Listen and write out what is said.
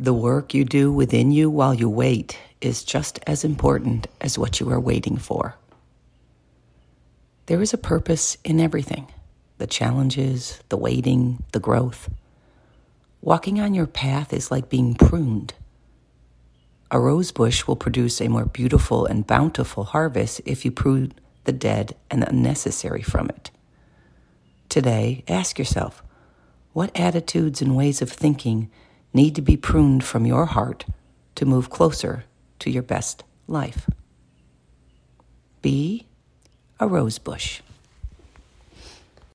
The work you do within you while you wait is just as important as what you are waiting for. There is a purpose in everything the challenges, the waiting, the growth. Walking on your path is like being pruned. A rose bush will produce a more beautiful and bountiful harvest if you prune the dead and the unnecessary from it. Today, ask yourself what attitudes and ways of thinking need to be pruned from your heart to move closer to your best life. Be a rose bush.